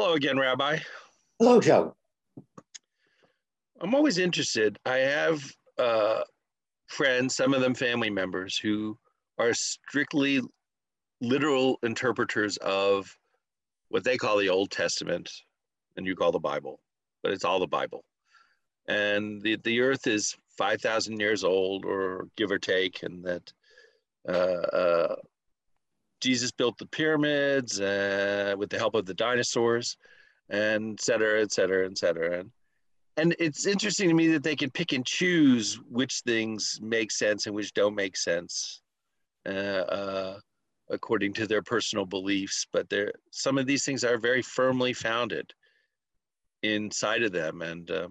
Hello again, Rabbi. Hello, Joe. I'm always interested. I have uh, friends, some of them family members, who are strictly literal interpreters of what they call the Old Testament and you call the Bible, but it's all the Bible. And the, the earth is 5,000 years old, or give or take, and that uh, uh, Jesus built the pyramids uh, with the help of the dinosaurs, and et cetera, et cetera, et cetera. And, and it's interesting to me that they can pick and choose which things make sense and which don't make sense uh, uh, according to their personal beliefs. But there, some of these things are very firmly founded inside of them, and uh,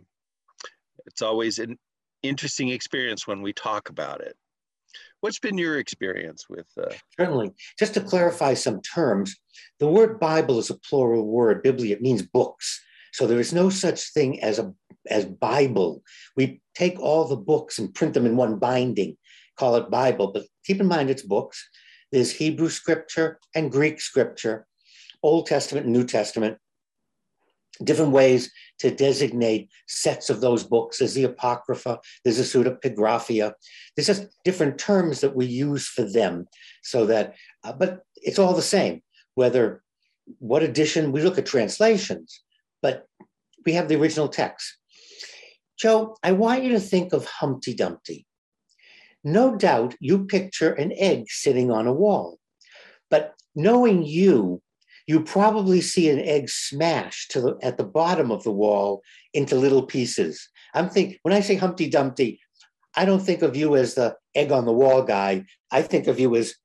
it's always an interesting experience when we talk about it. What's been your experience with? Uh... Certainly. Just to clarify some terms, the word Bible is a plural word. Biblia it means books. So there is no such thing as a as Bible. We take all the books and print them in one binding, call it Bible. But keep in mind it's books. There's Hebrew scripture and Greek scripture, Old Testament and New Testament different ways to designate sets of those books. There's the Apocrypha, there's the Pseudepigrapha. There's just different terms that we use for them so that, uh, but it's all the same, whether what edition, we look at translations, but we have the original text. Joe, I want you to think of Humpty Dumpty. No doubt you picture an egg sitting on a wall, but knowing you, you probably see an egg smashed to the, at the bottom of the wall into little pieces. I'm thinking, when I say Humpty Dumpty, I don't think of you as the egg on the wall guy. I think of you as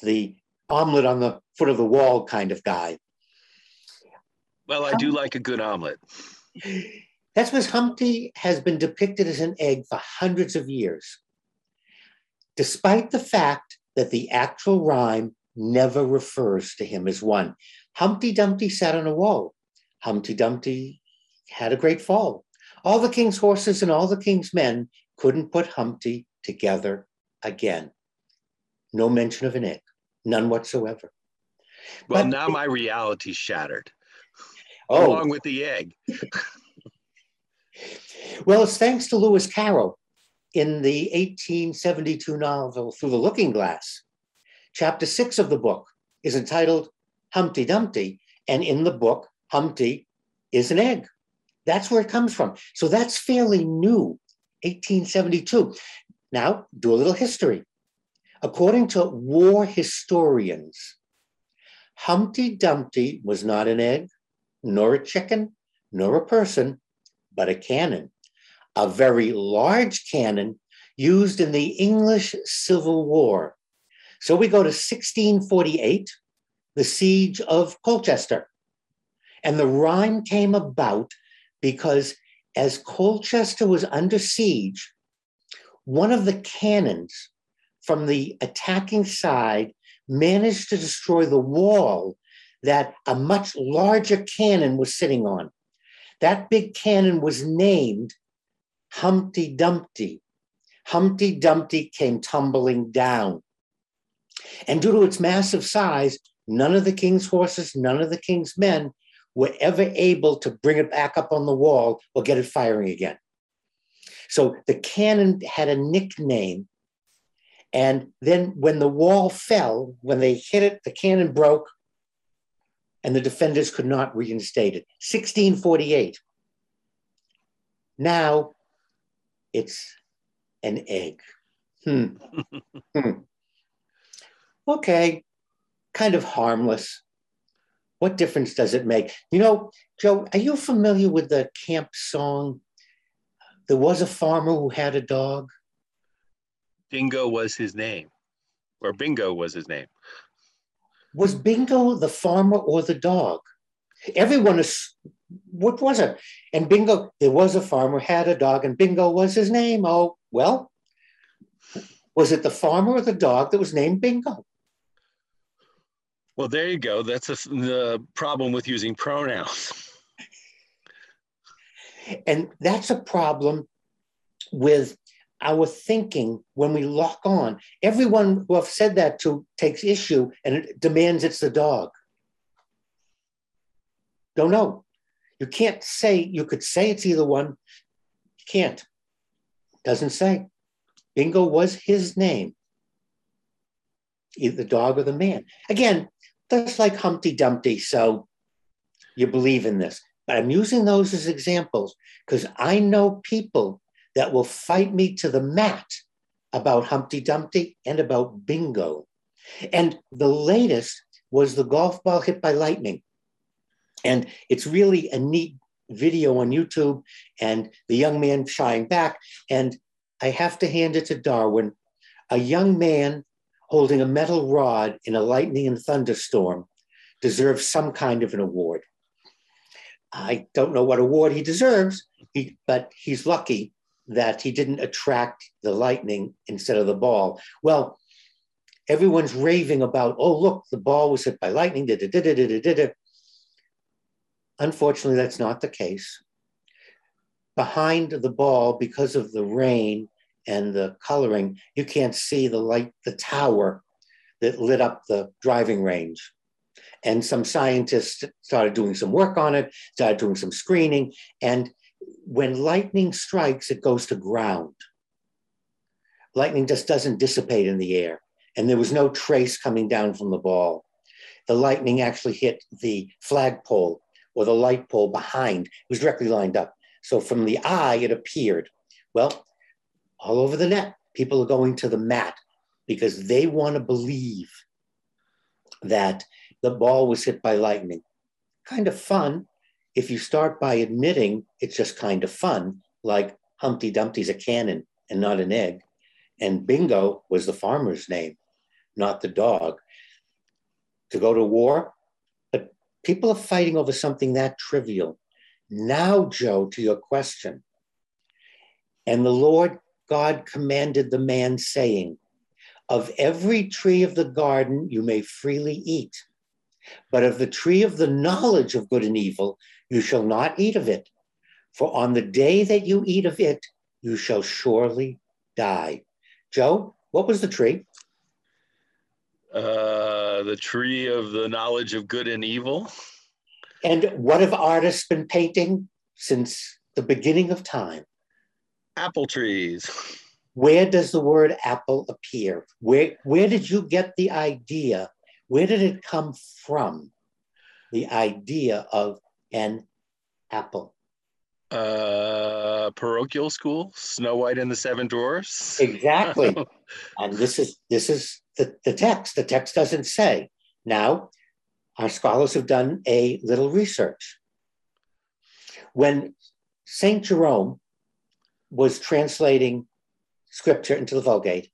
the omelet on the foot of the wall kind of guy. Well, I do like a good omelet. That's because Humpty has been depicted as an egg for hundreds of years, despite the fact that the actual rhyme never refers to him as one. Humpty Dumpty sat on a wall. Humpty Dumpty had a great fall. All the king's horses and all the king's men couldn't put Humpty together again. No mention of an egg, none whatsoever. Well, but, now my reality shattered. Oh. Along with the egg. well, it's thanks to Lewis Carroll in the 1872 novel Through the Looking Glass Chapter six of the book is entitled Humpty Dumpty, and in the book, Humpty is an egg. That's where it comes from. So that's fairly new, 1872. Now, do a little history. According to war historians, Humpty Dumpty was not an egg, nor a chicken, nor a person, but a cannon, a very large cannon used in the English Civil War so we go to 1648, the siege of Colchester. And the rhyme came about because as Colchester was under siege, one of the cannons from the attacking side managed to destroy the wall that a much larger cannon was sitting on. That big cannon was named Humpty Dumpty. Humpty Dumpty came tumbling down. And due to its massive size, none of the king's horses, none of the king's men were ever able to bring it back up on the wall or get it firing again. So the cannon had a nickname. And then when the wall fell, when they hit it, the cannon broke and the defenders could not reinstate it. 1648. Now it's an egg. Hmm. hmm okay, kind of harmless. What difference does it make? You know, Joe, are you familiar with the camp song? There was a farmer who had a dog. Bingo was his name, or Bingo was his name. Was Bingo the farmer or the dog? Everyone is, what was it? And Bingo, there was a farmer, had a dog, and Bingo was his name. Oh, well, was it the farmer or the dog that was named Bingo? Well, there you go. That's a, the problem with using pronouns. and that's a problem with our thinking when we lock on. Everyone who I've said that to takes issue and it demands it's the dog. Don't know. You can't say, you could say it's either one. You can't. Doesn't say. Bingo was his name, either the dog or the man. Again, that's like Humpty Dumpty. So you believe in this. But I'm using those as examples because I know people that will fight me to the mat about Humpty Dumpty and about bingo. And the latest was the golf ball hit by lightning. And it's really a neat video on YouTube and the young man shying back. And I have to hand it to Darwin, a young man holding a metal rod in a lightning and thunderstorm deserves some kind of an award. I don't know what award he deserves, he, but he's lucky that he didn't attract the lightning instead of the ball. Well, everyone's raving about, oh, look, the ball was hit by lightning. Da, da, da, Unfortunately, that's not the case. Behind the ball, because of the rain and the coloring, you can't see the light, the tower that lit up the driving range. And some scientists started doing some work on it, started doing some screening. And when lightning strikes, it goes to ground. Lightning just doesn't dissipate in the air. And there was no trace coming down from the ball. The lightning actually hit the flagpole or the light pole behind. It was directly lined up. So from the eye, it appeared. Well, all over the net, people are going to the mat because they want to believe that the ball was hit by lightning. Kind of fun if you start by admitting it's just kind of fun, like Humpty Dumpty's a cannon and not an egg. And Bingo was the farmer's name, not the dog. To go to war, but people are fighting over something that trivial. Now, Joe, to your question. And the Lord God commanded the man, saying, Of every tree of the garden you may freely eat, but of the tree of the knowledge of good and evil you shall not eat of it. For on the day that you eat of it, you shall surely die. Joe, what was the tree? Uh, the tree of the knowledge of good and evil. And what have artists been painting since the beginning of time? Apple trees. Where does the word apple appear? Where, where did you get the idea where did it come from? The idea of an apple. Uh, parochial school, Snow White and the Seven Dwarfs. Exactly. and this is this is the, the text. The text doesn't say. Now, our scholars have done a little research. When St. Jerome was translating scripture into the Vulgate,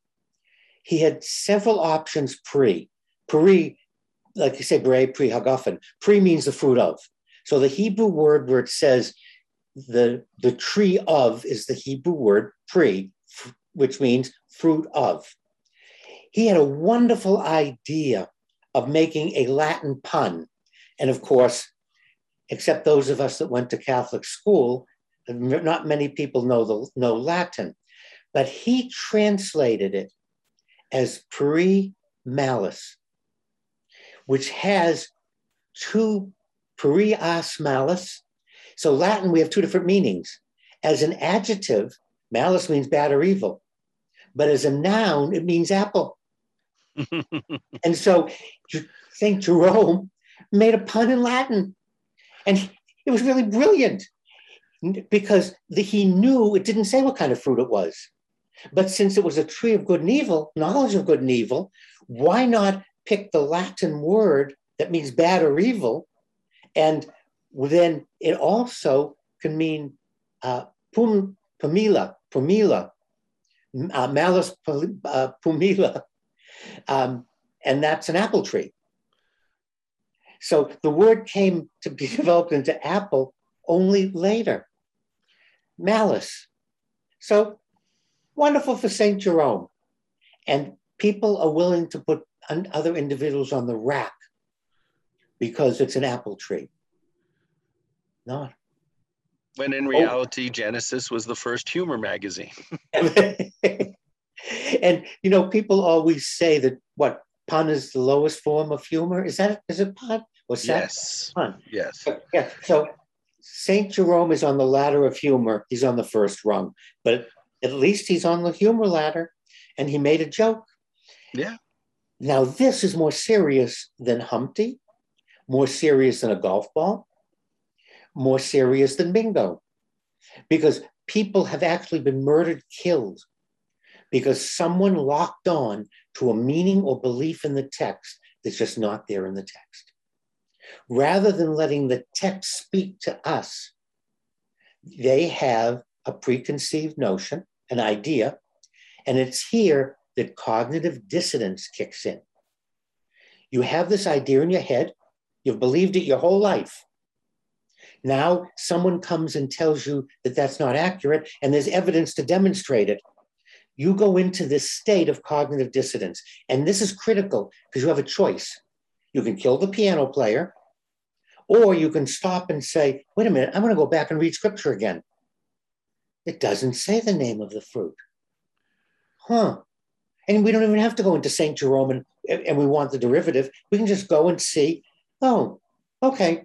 he had several options pre. Pri, like you say, Borei, Pri, Hagafen. Pre means the fruit of. So the Hebrew word where it says the, the tree of is the Hebrew word Pri, which means fruit of. He had a wonderful idea of making a Latin pun. And of course, except those of us that went to Catholic school, not many people know, the, know Latin. But he translated it as pre malice which has two perias malus. So Latin, we have two different meanings. As an adjective, malice means bad or evil. But as a noun, it means apple. and so St. Jerome made a pun in Latin. And it was really brilliant because the, he knew it didn't say what kind of fruit it was. But since it was a tree of good and evil, knowledge of good and evil, why not pick the Latin word that means bad or evil, and then it also can mean uh, pum, pumila, pumila, uh, malus uh, pumila, um, and that's an apple tree. So the word came to be developed into apple only later. Malice. So wonderful for St. Jerome. And people are willing to put other individuals on the rack because it's an apple tree. Not. When in oh. reality, oh. Genesis was the first humor magazine. and you know, people always say that what pun is the lowest form of humor. Is that is it pun? That? Yes. Huh. Yes. Yeah. So Saint Jerome is on the ladder of humor. He's on the first rung, but at least he's on the humor ladder, and he made a joke. Yeah. Now this is more serious than Humpty, more serious than a golf ball, more serious than bingo, because people have actually been murdered, killed because someone locked on to a meaning or belief in the text that's just not there in the text. Rather than letting the text speak to us, they have a preconceived notion, an idea, and it's here that cognitive dissonance kicks in. You have this idea in your head, you've believed it your whole life. Now, someone comes and tells you that that's not accurate, and there's evidence to demonstrate it you go into this state of cognitive dissonance. And this is critical because you have a choice. You can kill the piano player, or you can stop and say, wait a minute, I'm going to go back and read scripture again. It doesn't say the name of the fruit. Huh. And we don't even have to go into St. Jerome and, and we want the derivative. We can just go and see, oh, okay,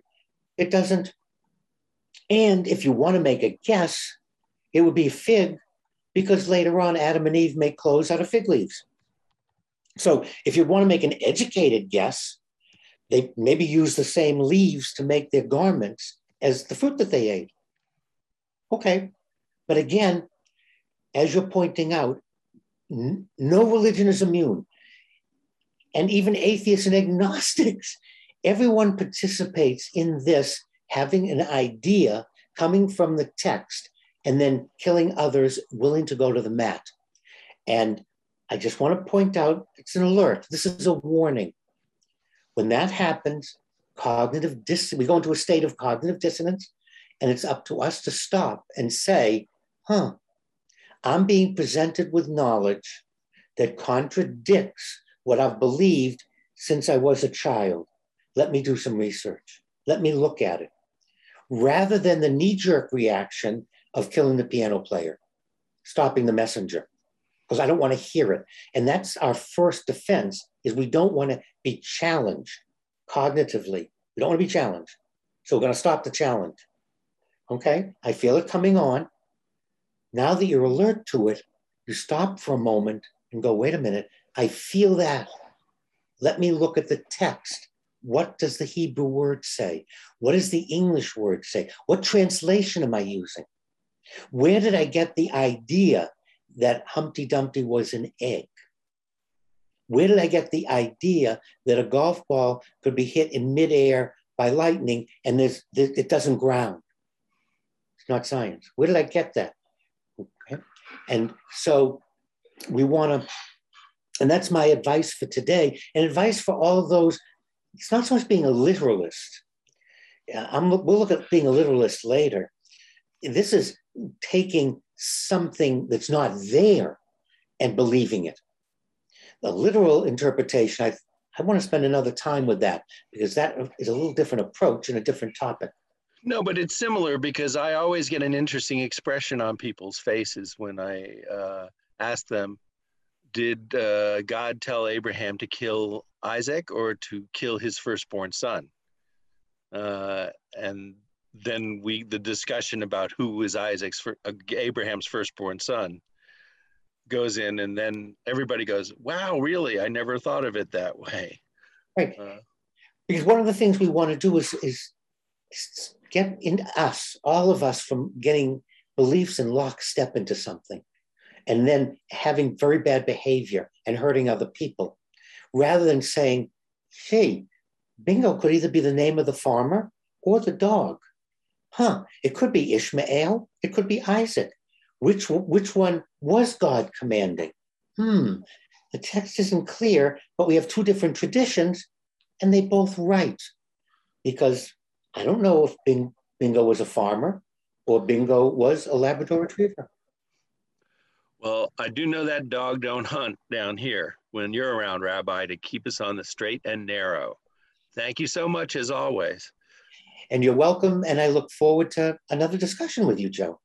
it doesn't. And if you want to make a guess, it would be fig because later on Adam and Eve make clothes out of fig leaves. So if you want to make an educated guess, they maybe use the same leaves to make their garments as the fruit that they ate. Okay. But again, as you're pointing out, n- no religion is immune. And even atheists and agnostics, everyone participates in this having an idea coming from the text and then killing others willing to go to the mat. And I just want to point out it's an alert. This is a warning. When that happens, cognitive dis- we go into a state of cognitive dissonance, and it's up to us to stop and say, huh, I'm being presented with knowledge that contradicts what I've believed since I was a child. Let me do some research. Let me look at it. Rather than the knee jerk reaction of killing the piano player, stopping the messenger, because I don't want to hear it. And that's our first defense is we don't want to be challenged cognitively. We don't want to be challenged. So we're going to stop the challenge. Okay, I feel it coming on. Now that you're alert to it, you stop for a moment and go, wait a minute, I feel that. Let me look at the text. What does the Hebrew word say? What does the English word say? What translation am I using? Where did I get the idea that Humpty Dumpty was an egg? Where did I get the idea that a golf ball could be hit in midair by lightning and there's, it doesn't ground? It's not science. Where did I get that? Okay. And so we want to, and that's my advice for today, and advice for all those. It's not so much being a literalist. Uh, I'm, we'll look at being a literalist later. This is taking something that's not there and believing it. The literal interpretation, I, I want to spend another time with that because that is a little different approach and a different topic. No, but it's similar because I always get an interesting expression on people's faces when I uh, ask them, Did uh, God tell Abraham to kill Isaac or to kill his firstborn son? Uh, and then we the discussion about who was Isaac's uh, Abraham's firstborn son goes in, and then everybody goes, "Wow, really? I never thought of it that way." Right. Uh, because one of the things we want to do is, is get in us, all of us, from getting beliefs in lockstep into something, and then having very bad behavior and hurting other people, rather than saying, "Hey, bingo could either be the name of the farmer or the dog." huh, it could be Ishmael, it could be Isaac. Which, which one was God commanding? Hmm, the text isn't clear, but we have two different traditions and they both right. Because I don't know if Bing, Bingo was a farmer or Bingo was a Labrador retriever. Well, I do know that dog don't hunt down here when you're around, Rabbi, to keep us on the straight and narrow. Thank you so much, as always. And you're welcome. And I look forward to another discussion with you, Joe.